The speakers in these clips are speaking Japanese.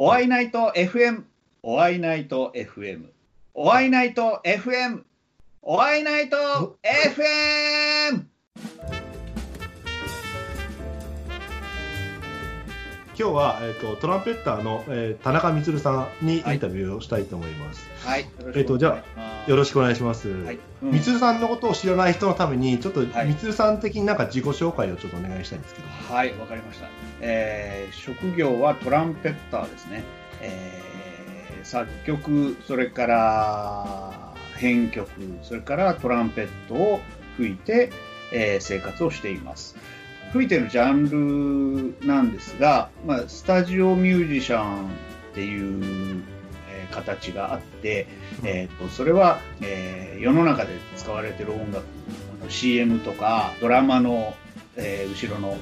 お会いナイト FM、お会いナイト FM、お会いナイト FM、お会いナイト FM! 今日は、えーと、トランペッターの、えー、田中充さんにインタビューをしたいと思います。はい。えっ、ー、とじゃあよろしくお願いします。はい。うん、さんのことを知らない人のためにちょっと充、さん的になんか自己紹介をちょっとお願いしたいんですけど。はい、わかりました。えー、職業はトランペッターですね。えー、作曲それから編曲それからトランペットを吹いて、えー、生活をしています。吹いてるジャンルなんですが、まあ、スタジオミュージシャンっていう、えー、形があって、えーと、それは、えー、世の中で使われてる音楽 CM とかドラマの、えー、後ろの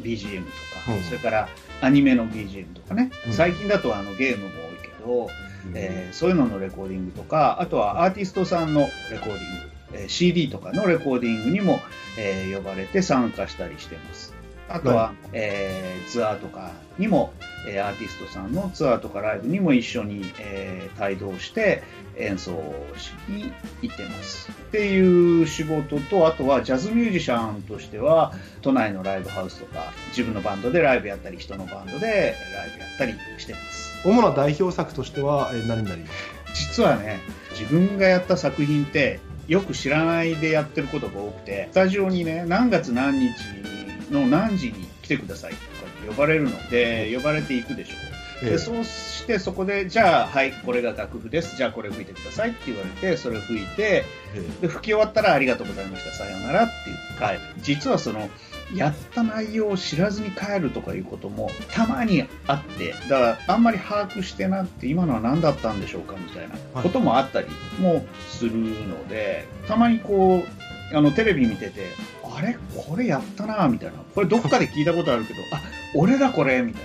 BGM とか、うん、それからアニメの BGM とかね、うん、最近だとあのゲームも多いけど、うん、えー、そういうののレコーディングとかあとはアーティストさんのレコーディングえ CD とかのレコーディングにも、えー、呼ばれて参加したりしてます。あとは、はい、えー、ツアーとかにも、えー、アーティストさんのツアーとかライブにも一緒に、えー、帯同して演奏しに行ってます。っていう仕事と、あとはジャズミュージシャンとしては、都内のライブハウスとか、自分のバンドでライブやったり、人のバンドでライブやったりしてます。主な代表作としては、え何になりますか？実はね、自分がやった作品って、よく知らないでやってることが多くて、スタジオにね、何月何日の何時に来てくださいとか呼ばれるので、呼ばれていくでしょう。でそうしてそこでじゃあはいこれが楽譜です。じゃあこれ吹いてくださいって言われてそれを吹いてで吹き終わったらありがとうございました。さようならっていう。はい。実はそのやった内容を知らずに帰るとかいうこともたまにあってだからあんまり把握してなくて今のは何だったんでしょうかみたいなこともあったりもするのでたまにこうあのテレビ見ててあれ？これやったなみたいな。これどっかで聞いたことあるけど あ俺だこれみたい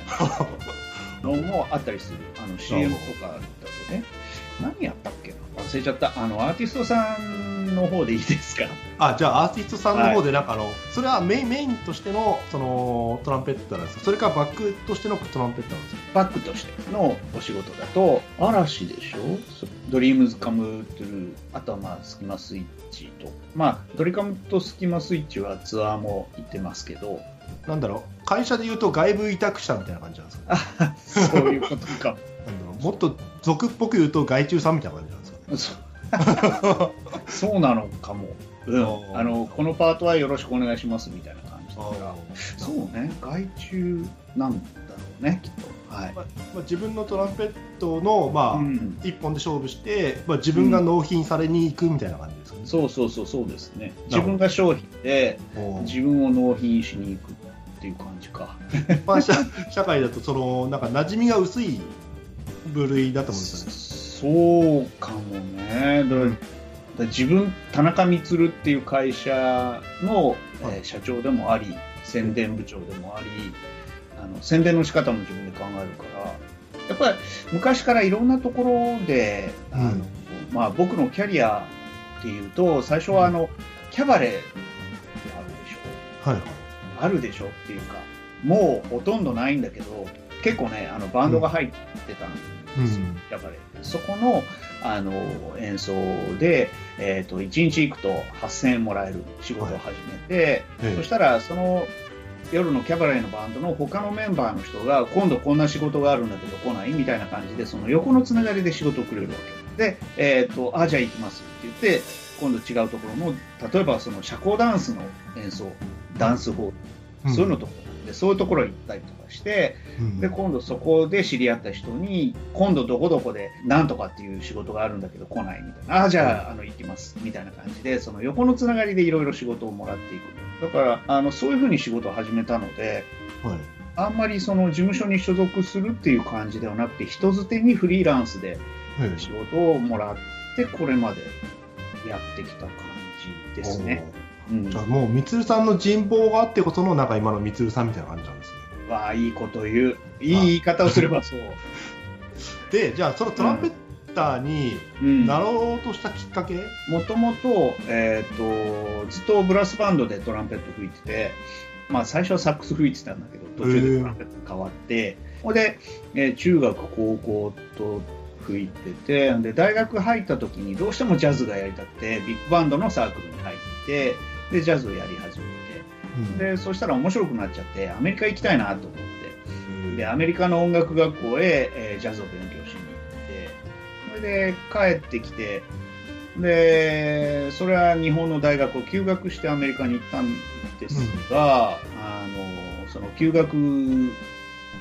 な。のもあったりする。あの CM とかだとね。何やったっけ？忘れちゃった。あのアーティストさんの方でいいですか？あじゃあアーティストさんの方でなんかあの、はい、それはメインメインとしてのそのトランペットなんですか？それかバックとしてのトランペットなんですか？バックとしてのお仕事だと嵐でしょ？ドリームズカムトゥルーあとはまあスキマスイッチと。まあドリカムとスキマスイッチはツアーも行ってますけど。なんだろう？会社でいうと外部委託者みたいな感じなんですか、そういうことか。もっと俗っぽく言うと外注さんみたいな感じそう。なのかも、うん、あのこのパートはよろしくお願いしますみたいな感じだか。らそうね。外注なんだろうねきっと。はい。まあ、自分のトランペットの、まあうん、1本で勝負して、まあ、自分が納品されに行くみたいな感じですかね、うん、そうそうそうそうですね。自分が商品で自分を納品しに行くっていう感じか。一般社社会だとそのなんか馴染みが薄い部類だと思うんですよねそうかもね。だ自分、田中充っていう会社の、えー、社長でもあり、宣伝部長でもあり、あの宣伝の仕方も自分で考えるから、やっぱり昔からいろんなところで、あの、うん、まあ僕のキャリアっていうと、最初はあの、キャバレーってあるでしょ？はい。あるでしょっていうか、もうほとんどないんだけど、結構ね、あのバンドが入ってたんですよ、うん、キャバレー。そこのあの演奏で、えーと、1日行くと8000円もらえる仕事を始めて、はい、そしたらその夜のキャバレーのバンドの他のメンバーの人が今度こんな仕事があるんだけど来ないみたいな感じでその横のつながりで仕事をくれるわけ。で、えーと、あじゃあ行きますって言って今度違うところの例えばその社交ダンスの演奏ダンスホール、そういうのとでそういうところに行ったりとかして、うん、で今度そこで知り合った人に今度どこどこで何とかっていう仕事があるんだけど来ないみたいな。ああじゃああの行きます。みたいな感じでその横のつながりでいろいろ仕事をもらっていく。だからあのそういうふうに仕事を始めたので、はい、あんまりその事務所に所属するっていう感じではなくて人づてにフリーランスで仕事をもらってこれまでやってきた感じですね。うん、じゃあもうみつるさんの人望があってこそのなんか今のみつるさんみたいな感じなんですね。わあいいこと言う。いい言い方をすればそう。でじゃあそのトランペッターになろうとしたきっかけ？もともと,、えーと、ずっとブラスバンドでトランペット吹いてて、まあ、最初はサックス吹いてたんだけど途中でトランペット変わって。ほんで、えー、中学高校と吹いててで大学入った時にどうしてもジャズがやりたくてビッグバンドのサークルに入ってでジャズをやり始めでそしたら面白くなっちゃってアメリカ行きたいなと思って、うん、でアメリカの音楽学校へ、えー、ジャズを勉強しに行ってそれで帰ってきてでそれは日本の大学を休学してアメリカに行ったんですが、うん、あのその休学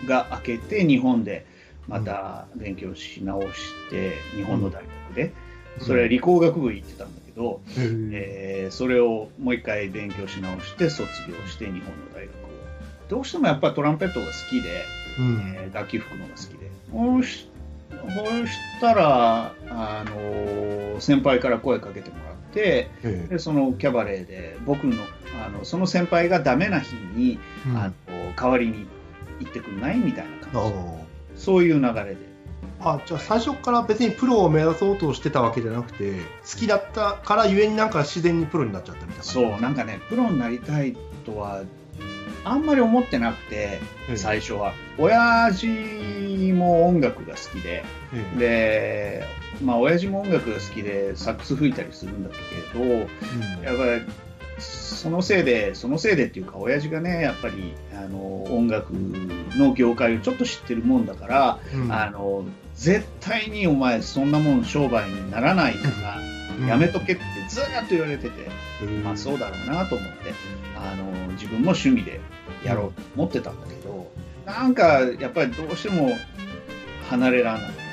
が明けて日本でまた勉強し直して日本の大学で、それは理工学部行ってたんだけど、うん、えー、それをもう一回勉強し直して卒業して日本の大学を。どうしてもやっぱりトランペットが好きで、うん、えー、楽器吹くのが好きで。そうしたら、あの先輩から声かけてもらって、でそのキャバレーで僕のあのその先輩がダメな日に、うん、あの代わりに行ってくんないみたいな感じ。そういう流れで。あじゃあ最初から別にプロを目指そうとしてたわけじゃなくて好きだったからゆえになんか自然にプロになっちゃったみたいな。そうなんかねプロになりたいとはあんまり思ってなくて、最初は。親父も音楽が好きで、で、まあ、親父も音楽が好きで、サックス吹いたりするんだけど、うん、やっぱり、そのせいで、そのせいでっていうか、親父がね、やっぱり、あの、音楽の業界をちょっと知ってるもんだから、うん、あの、絶対にお前、そんなもん商売にならないから、やめとけってずっと言われてて、まあそうだろうなと思って、あの、自分も趣味でやろうと思ってたんだけど、なんかやっぱりどうしても離れられなくなっちゃっ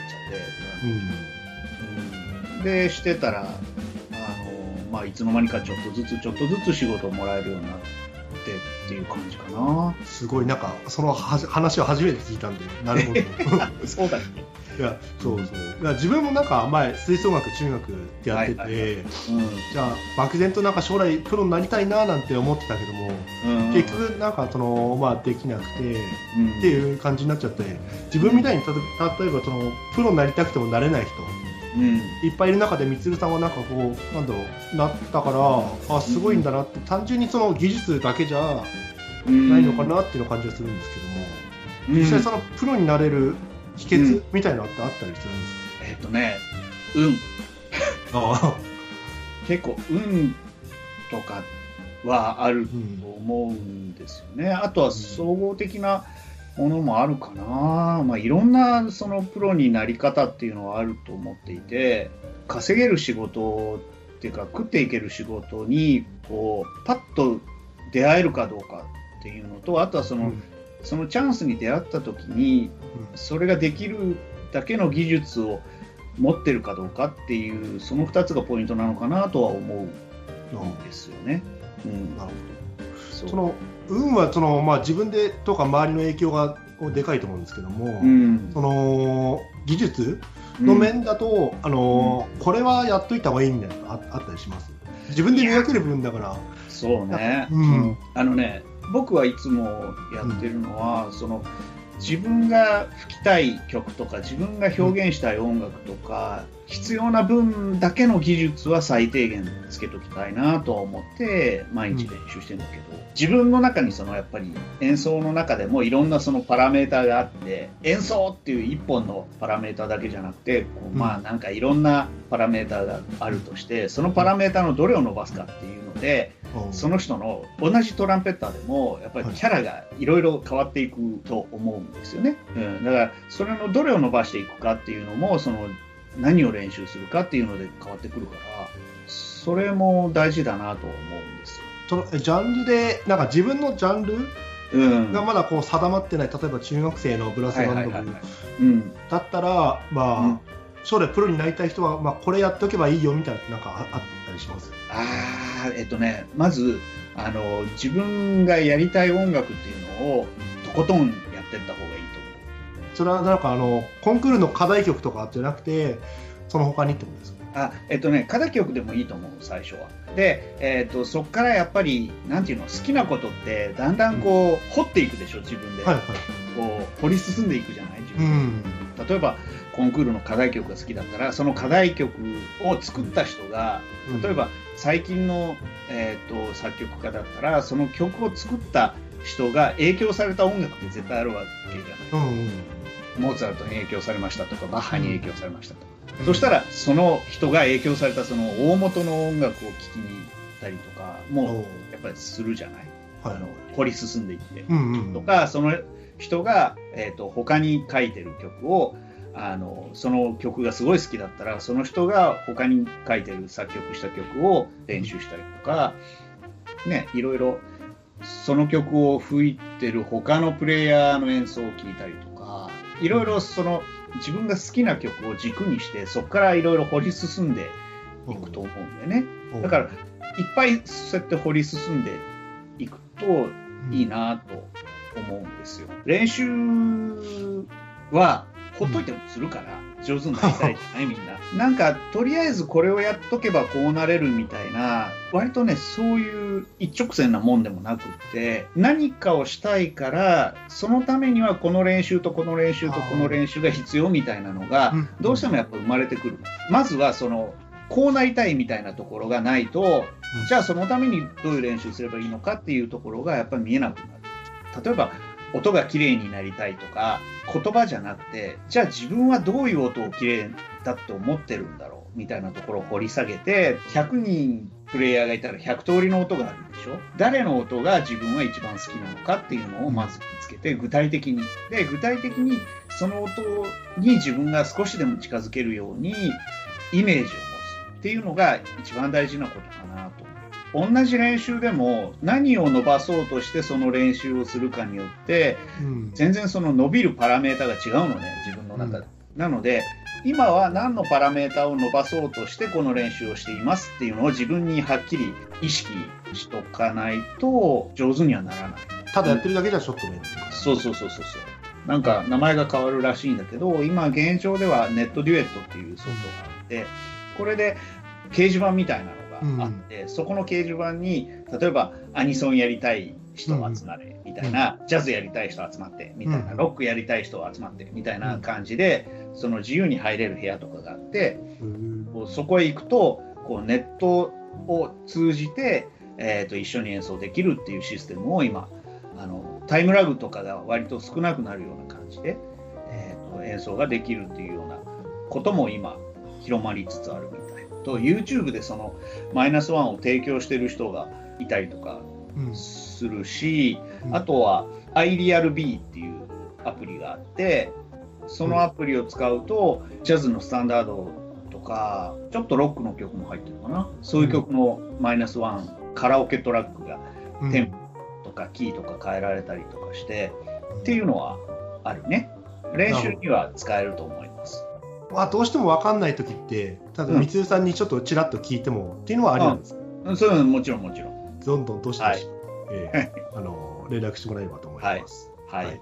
て、うん、でしてたらあの、まあ、いつの間にかちょっとずつちょっとずつ仕事をもらえるようになってっていう感じかな。すごい。なんかその話を初めて聞いたんでなるほど。そうだねいやそうそう。いや自分もなんか前吹奏楽中学ってやってて、はいはいはい。うん、じゃあ漠然となんか将来プロになりたいななんて思ってたけども、うん、結局なんかその、まあ、できなくて、うん、っていう感じになっちゃって自分みたいに例えばそのプロになりたくてもなれない人、うん、いっぱいいる中でみつるさんはなんかこうなんだろうなったからあすごいんだなって、単純にその技術だけじゃないのかなっていう感じがするんですけども、実際そのプロになれる秘訣みたいなのってあったりするんですか、うん、えっ、ー、とね運。結構運とかはあると思うんですよね、うん、あとは総合的なものもあるかな、まあ、いろんなそのプロになり方っていうのはあると思っていて稼げる仕事っていうか食っていける仕事にこうパッと出会えるかどうかっていうのとあとはその、うんそのチャンスに出会った時に、それができるだけの技術を持ってるかどうかっていうその2つがポイントなのかなとは思うんですよね。うん、なるほど。その運はその、まあ、自分でとか周りの影響がでかいと思うんですけども、うん、その技術の面だと、うん、あのこれはやっといた方がいいみたいなのああったりします？自分で磨ける分だから。そうね、うん、あのね僕はいつもやってるのは、うん、その自分が吹きたい曲とか自分が表現したい音楽とか、必要な分だけの技術は最低限つけときたいなとは思って毎日練習してるんだけど、うん、自分の中にそのやっぱり演奏の中でもいろんなそのパラメーターがあって演奏っていう一本のパラメーターだけじゃなくてこうまあなんかいろんなパラメーターがあるとしてそのパラメーターのどれを伸ばすかっていうのでその人の同じトランペッターでもやっぱりキャラがいろいろ変わっていくと思うんですよね、うん、だからそれのどれを伸ばしていくかっていうのもその何を練習するかっていうので変わってくるからそれも大事だなと思うんですよ。そのジャンルでなんか自分のジャンルがまだこう定まってない例えば中学生のブラスバンド部だったらまあ、うん。将来プロになりたい人は、まあ、これやっておけばいいよみたいななんかあったりします？あえっとねまずあの自分がやりたい音楽っていうのをとことんやっていった方がそれはなんかあのコンクールの課題曲とかじゃなくてその他にってことですか？あえっとね課題曲でもいいと思う最初は。で、えーと、そこからやっぱりなんていうの好きなことってだんだんこう、うん、掘っていくでしょ自分で、はいはい、こう掘り進んでいくじゃない自分、うん、例えばコンクールの課題曲が好きだったらその課題曲を作った人が例えば最近の、えーと、作曲家だったらその曲を作った人が影響された音楽って絶対あるわけじゃない。うんうんモーツァルトに影響されましたとか、バッハに影響されましたとか。そしたら、その人が影響されたその大元の音楽を聴きに行ったりとか、もうやっぱりするじゃない。はいあの掘り進んでいって。うんうんとか、その人が、えー、と他に書いてる曲をあの、その曲がすごい好きだったら、その人が他に書いてる作曲した曲を練習したりとか、ね、いろいろその曲を吹いてる他のプレイヤーの演奏を聴いたりとか、いろいろその自分が好きな曲を軸にして、そこからいろいろ掘り進んでいくと思うんだよね。だから、いっぱいそうやって掘り進んでいくといいなと思うんですよ。練習はほっといてもするから、上手になりたいじゃないみんな。なんか、とりあえずこれをやっとけばこうなれるみたいな、割とね、そういう一直線なもんでもなくって、何かをしたいから、そのためにはこの練習とこの練習とこの練習が必要みたいなのが、どうしてもやっぱ生まれてくる。まずはその、こうなりたいみたいなところがないと、じゃあそのためにどういう練習すればいいのかっていうところがやっぱり見えなくなる。例えば、音が綺麗になりたいとか、言葉じゃなくて、じゃあ自分はどういう音を綺麗だって思ってるんだろうみたいなところを掘り下げて、100人プレイヤーがいたら100通りの音があるんでしょ？誰の音が自分は一番好きなのかっていうのをまず見つけて、具体的に。で、具体的にその音に自分が少しでも近づけるようにイメージを持つっていうのが一番大事なことかなと。同じ練習でも何を伸ばそうとしてその練習をするかによってうん。全然その伸びるパラメータが違うのね自分の中で、なので今は何のパラメータを伸ばそうとしてこの練習をしていますっていうのを自分にはっきり意識しとかないと上手にはならない。ただやってるだけじゃちょっとね。そうそうそうそうそう。なんか名前が変わるらしいんだけど今現状ではネットデュエットっていうソフトがあってこれで掲示板みたいなのがあって、そこの掲示板に例えばアニソンやりたい人集まれみたいな、ジャズやりたい人集まってみたいな、うん。ロックやりたい人集まってみたいな感じで、その自由に入れる部屋とかがあってうん。こうそこへ行くとこうネットを通じて、えー、と一緒に演奏できるっていうシステムを今あのタイムラグとかが割と少なくなるような感じで、えー、と演奏ができるっていうようなことも今広まりつつあるみたいと YouTube でそのマイナスワンを提供してる人がいたりとかうん。するし、うん。あとは iRealB っていうアプリがあってそのアプリを使うと、ジャズのスタンダードとかちょっとロックの曲も入ってるかな？そういう曲のマイナスワンカラオケトラックがうんテンポとかキーとか変えられたりとかしてっていうのはあるね。練習には使えると思います。まあ、どうしても分かんない時って、ただ、うん。みつるさんにちょっとちらっと聞いてもっていうのはありなんですか、うん。そういうのもちろんもちろん。どんどんどしどし、はい。ええあの連絡してもらえればと思います。はい、はい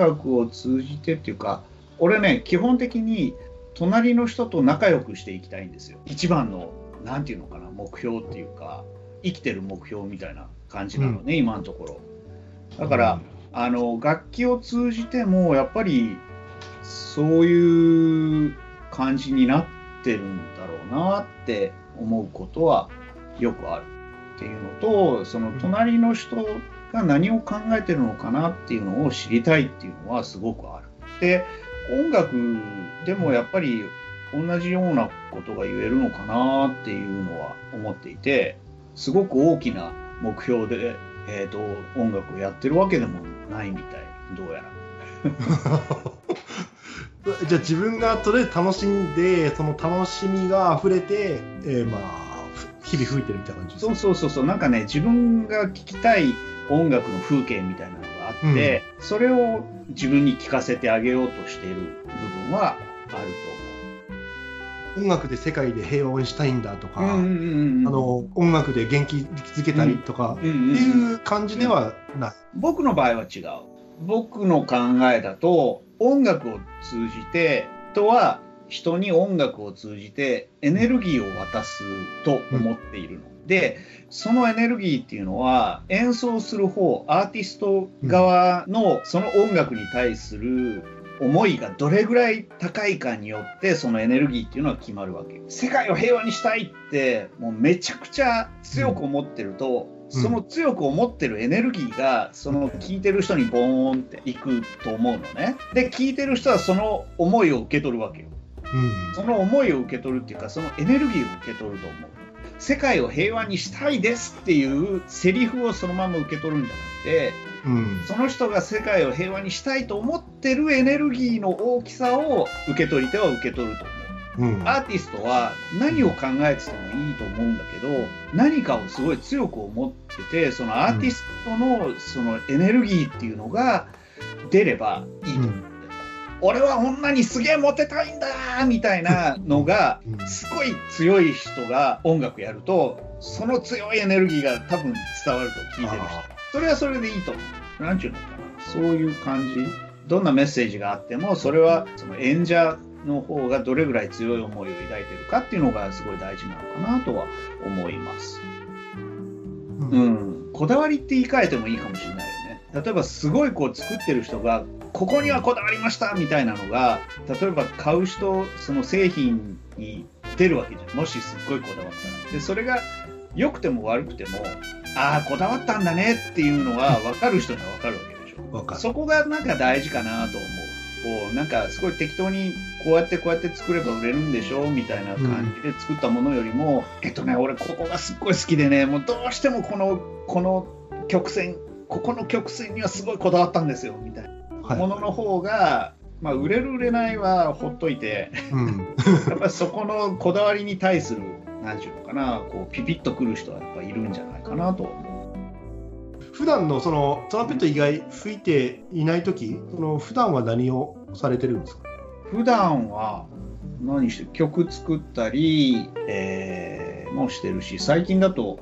音楽を通じてっていうか俺ね基本的に隣の人と仲良くしていきたいんですよ。一番の何て言うのかな目標っていうか生きてる目標みたいな感じなのね、うん、今のところ。だから、うん、あの楽器を通じてもやっぱりそういう感じになってるんだろうなって思うことはよくあるっていうのとその隣の人が何を考えてるのかなっていうのを知りたいっていうのはすごくある。で音楽でもやっぱり同じようなことが言えるのかなっていうのは思っていてすごく大きな目標で、えーと、音楽をやってるわけでもないみたいどうやら。じゃあ自分がとりあえず楽しんでその楽しみが溢れて、えー、まあ日々吹いてるみたいな感じそうそうそうそうなんかね自分が聴きたい音楽の風景みたいなのがあって、うん、それを自分に聴かせてあげようとしている部分はあると思う。音楽で世界で平和をしたいんだとか、あの音楽で元気づけたりとかっていう感じではない、僕の場合は違う。僕の考えだと音楽を通じてとは人に音楽を通じてエネルギーを渡すと思っているの。うん、でそのエネルギーっていうのは演奏する方アーティスト側のその音楽に対する思いがどれぐらい高いかによってそのエネルギーっていうのは決まるわけ。世界を平和にしたいってもうめちゃくちゃ強く思ってると、その強く思ってるエネルギーがその聞いてる人にボーンっていくと思うのね。で聞いてる人はその思いを受け取るわけよ。うん、その思いを受け取るっていうかそのエネルギーを受け取ると思う世界を平和にしたいですっていうセリフをそのまま受け取るんじゃなくて、うん、その人が世界を平和にしたいと思ってるエネルギーの大きさを受け取り手は受け取ると思う、うん、アーティストは何を考えててもいいと思うんだけど何かをすごい強く思っててそのアーティストのそのエネルギーっていうのが出ればいいと思う。俺は女にすげえモテたいんだみたいなのがすごい強い人が音楽やるとその強いエネルギーが多分伝わると聞いてる人。それはそれでいいと思う。何て言うのかな。そういう感じ。どんなメッセージがあってもそれはその演者の方がどれぐらい強い思いを抱いてるかっていうのがすごい大事なのかなとは思います。うん、うん、こだわりって言い換えてもいいかもしれないよね。例えばすごいこう作ってる人がここにはこだわりましたみたいなのが例えば買う人その製品に出るわけじゃん。もしすっごいこだわったら。でそれが良くても悪くてもああこだわったんだねっていうのは分かる人には分かるわけでしょ。そこがなんか大事かなと思う。こうなんかすごい適当にこうやってこうやって作れば売れるんでしょみたいな感じで作ったものよりも、うん、えっとね俺ここがすっごい好きでねもうどうしてもこのこの曲線ここの曲線にはすごいこだわったんですよみたいなものの方が、まあ、売れる売れないはほっといて、うん、やっぱりそこのこだわりに対する何て言うのかなこうピピッとくる人はやっぱいるんじゃないかなと。普段のそのトランペット以外吹いていない時その普段は何をされてるんですか？普段は何して曲作ったり、えー、もしてるし最近だと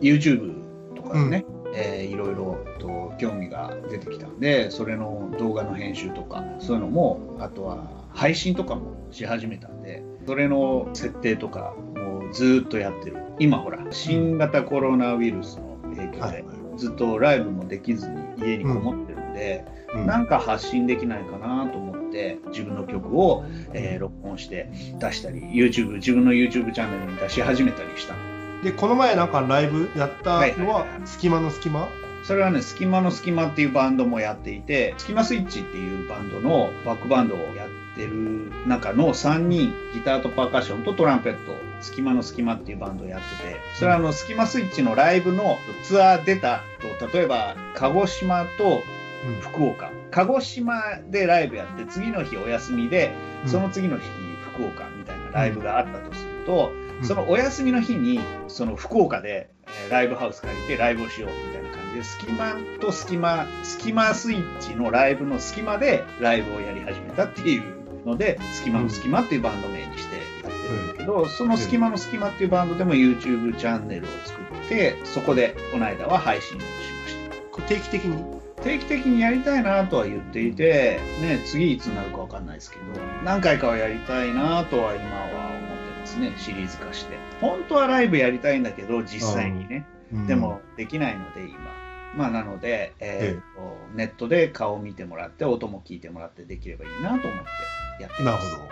YouTube とかね、うんえー、いろいろと興味が出てきたんでそれの動画の編集とかそういうのもあとは配信とかもし始めたんでそれの設定とかもずっとやってる。今ほら新型コロナウイルスの影響でずっとライブもできずに家にこもってるんで、うん、なんか発信できないかなと思って自分の曲を、えー、録音して出したり YouTube 自分の YouTube チャンネルに出し始めたりしたので、この前なんかライブやったのは、隙間の隙間それはね、隙間の隙間っていうバンドもやっていて、隙間スイッチっていうバンドのバックバンドをやってる中の3人、ギターとパーカッションとトランペット、隙間の隙間っていうバンドをやってて、それはあの、隙間スイッチのライブのツアー出たと、例えば、鹿児島と福岡、うん、鹿児島でライブやって、次の日お休みで、その次の日に福岡みたいなライブがあったとすると、そのお休みの日に、その福岡で、えライブハウス借りてライブをしようみたいな感じで、隙間と隙間、隙間スイッチのライブの隙間でライブをやり始めたっていうので、隙間の隙間っていうバンド名にしてやってるんだけど、その隙間の隙間っていうバンドでも YouTube チャンネルを作って、そこでこの間は配信をしました。定期的に？定期的にやりたいなとは言っていて、ね、次いつになるか分かんないですけど何回かはやりたいなとは今は思ってますねシリーズ化して。本当はライブやりたいんだけど実際にね、うん、でもできないので今。まあなので、えーと、え。え、ネットで顔を見てもらって音も聞いてもらってできればいいなと思ってやってます。なるほど。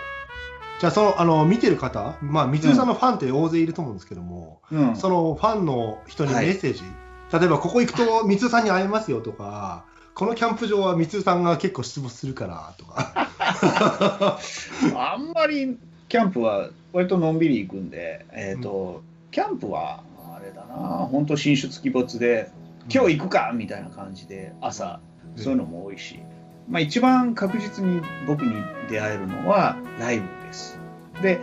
じゃあそのあの見てる方、まあ、水さんのファンって大勢いると思うんですけども、うん、そのファンの人にメッセージ、はい例えばここ行くと三津さんに会えますよとか、このキャンプ場は三津さんが結構出没するからとか。あんまりキャンプは割とのんびり行くんで、えっ、ー、と、うん、キャンプはあれだな、本当進出鬼没で、今日行くかみたいな感じで朝、そういうのも多いし、まあ一番確実に僕に出会えるのはライブです。で、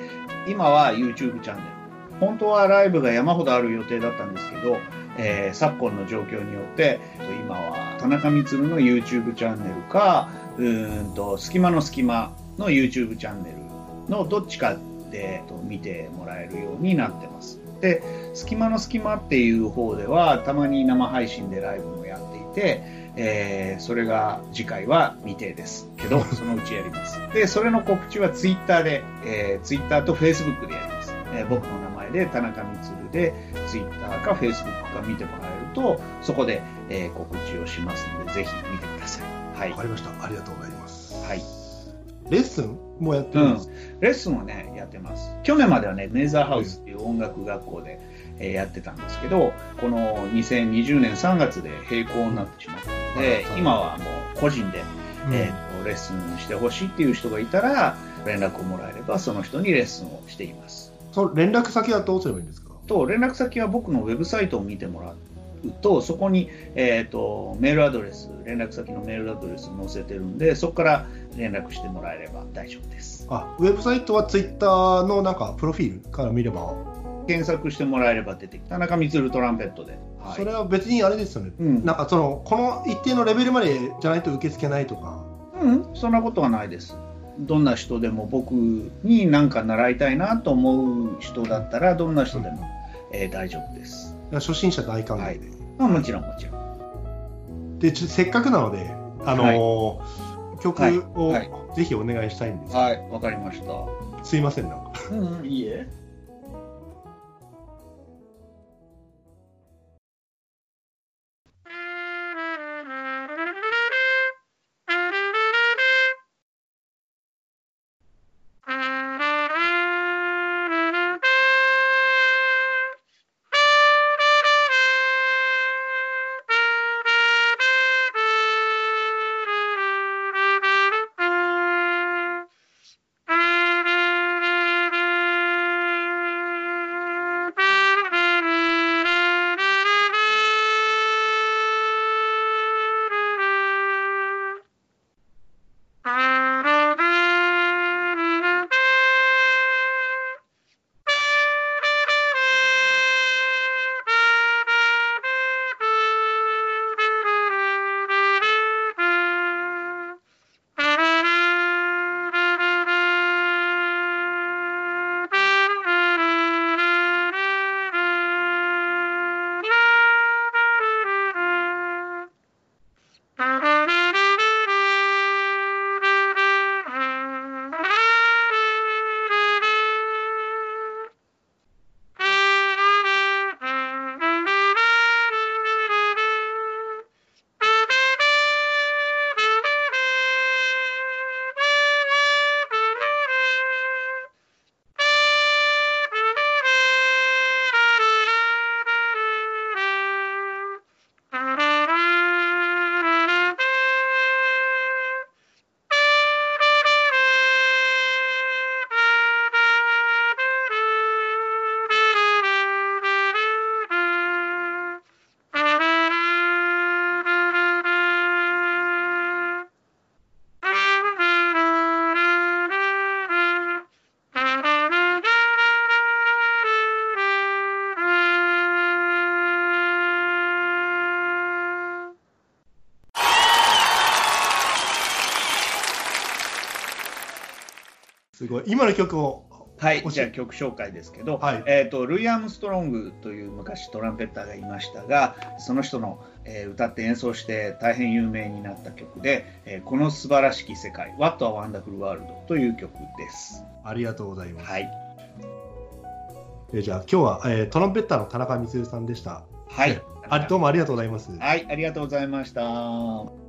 今は YouTube チャンネル。本当はライブが山ほどある予定だったんですけど、えー、昨今の状況によって今は田中光の YouTube チャンネルかうんと隙間の隙間の YouTube チャンネルのどっちかで見てもらえるようになってます。で、隙間の隙間っていう方ではたまに生配信でライブもやっていて、えー、それが次回は未定ですけど、そのうちやります。で、それの告知は Twitter で、えー、Twitter と Facebook でやります。えー、僕の名前で田中光で Twitter か Facebook か見てもらえるとそこで、えー、告知をしますのでぜひ見てください。はい。わかりました。ありがとうございます。はい。レッスン？もやってるんです、うん、レッスンをね、やってます。去年まではね、メーザーハウスっていう音楽学校で、えー、やってたんですけど、この2020年3月で閉校になってしまったので、今はもう個人で、えーと、レッスンしてほしいっていう人がいたら、連絡をもらえれば、その人にレッスンをしています。その連絡先はどうすればいいんですか？と連絡先は僕のウェブサイトを見てもらうとそこに、えーと、メールアドレス連絡先のメールアドレス載せてるんでそこから連絡してもらえれば大丈夫です。あウェブサイトはツイッターのなんかプロフィールから見れば。検索してもらえれば出てきた田中光トランペットで、はい、それは別にあれですよね、うん、なんかそのこの一定のレベルまでじゃないと受け付けないとか。うん。そんなことはないです。どんな人でも僕に何か習いたいなと思う人だったらどんな人でも、えー、大丈夫です。初心者大歓迎で、はい、あもちろんもちろん。でせっかくなので、あのーはい、曲を、はい、ぜひお願いしたいんですはい。わかりました。すいませんなんか、うん、いいえすごい。今の曲をはい、じゃあ曲紹介ですけど、はい、えーと、ルイ・アームストロングという昔トランペッターがいましたがその人の、えー、歌って演奏して大変有名になった曲で「えー、この素晴らしき世界 What a Wonderful World」という曲です。ありがとうございます。はい、えー、じゃあ今日は、えー、トランペッターの田中光さんでした。はい、あどうもありがとうございます。はい、ありがとうございました。